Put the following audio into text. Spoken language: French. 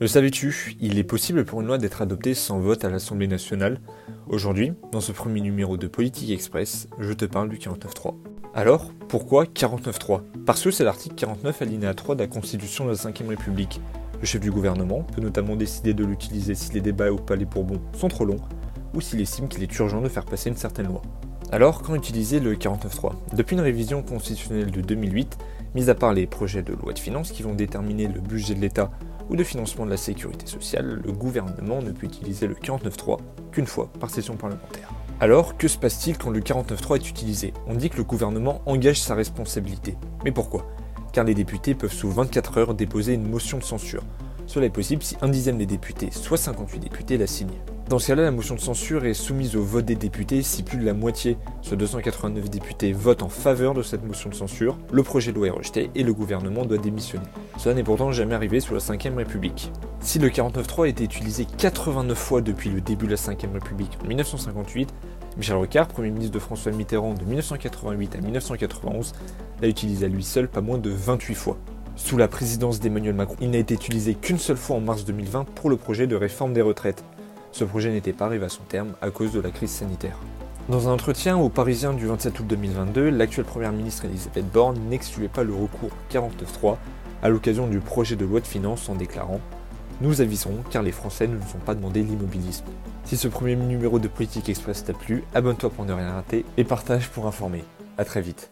Le savais-tu? Il est possible pour une loi d'être adoptée sans vote à l'Assemblée nationale. Aujourd'hui, dans ce premier numéro de Politique Express, je te parle du 49.3. Alors, pourquoi 49.3 Parce que c'est l'article 49 alinéa 3 de la Constitution de la 5ème République. Le chef du gouvernement peut notamment décider de l'utiliser si les débats au Palais Bourbon sont trop longs ou s'il estime qu'il est urgent de faire passer une certaine loi. Alors, quand utiliser le 49.3 Depuis une révision constitutionnelle de 2008, mis à part les projets de loi de finances qui vont déterminer le budget de l'État ou de financement de la sécurité sociale, le gouvernement ne peut utiliser le 49.3 qu'une fois par session parlementaire. Alors, que se passe-t-il quand le 49.3 est utilisé? On dit que le gouvernement engage sa responsabilité. Mais pourquoi? Car les députés peuvent sous 24 heures déposer une motion de censure. Cela est possible si un dixième des députés, soit 58 députés, la signent. Dans ce cas-là, la motion de censure est soumise au vote des députés si plus de la moitié, soit 289 députés, votent en faveur de cette motion de censure, le projet de loi est rejeté et le gouvernement doit démissionner. Cela n'est pourtant jamais arrivé sous la 5ème République. Si le 49.3 a été utilisé 89 fois depuis le début de la 5ème République en 1958, Michel Rocard, Premier ministre de François Mitterrand de 1988 à 1991, l'a utilisé à lui seul pas moins de 28 fois. Sous la présidence d'Emmanuel Macron, il n'a été utilisé qu'une seule fois en mars 2020 pour le projet de réforme des retraites ce projet n'était pas arrivé à son terme à cause de la crise sanitaire. Dans un entretien au Parisien du 27 août 2022, l'actuelle première ministre Elisabeth Borne n'excluait pas le recours 49.3 à l'occasion du projet de loi de finances en déclarant Nous aviserons car les Français ne nous ont pas demandé l'immobilisme. Si ce premier numéro de Politique Express t'a plu, abonne-toi pour ne rien rater et partage pour informer. A très vite.